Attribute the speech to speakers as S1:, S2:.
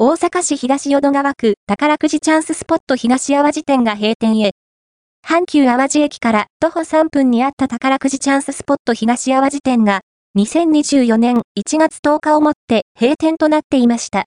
S1: 大阪市東淀川区宝くじチャンススポット東淡路店が閉店へ。阪急淡路駅から徒歩3分にあった宝くじチャンススポット東淡路店が、2024年1月10日をもって閉店となっていました。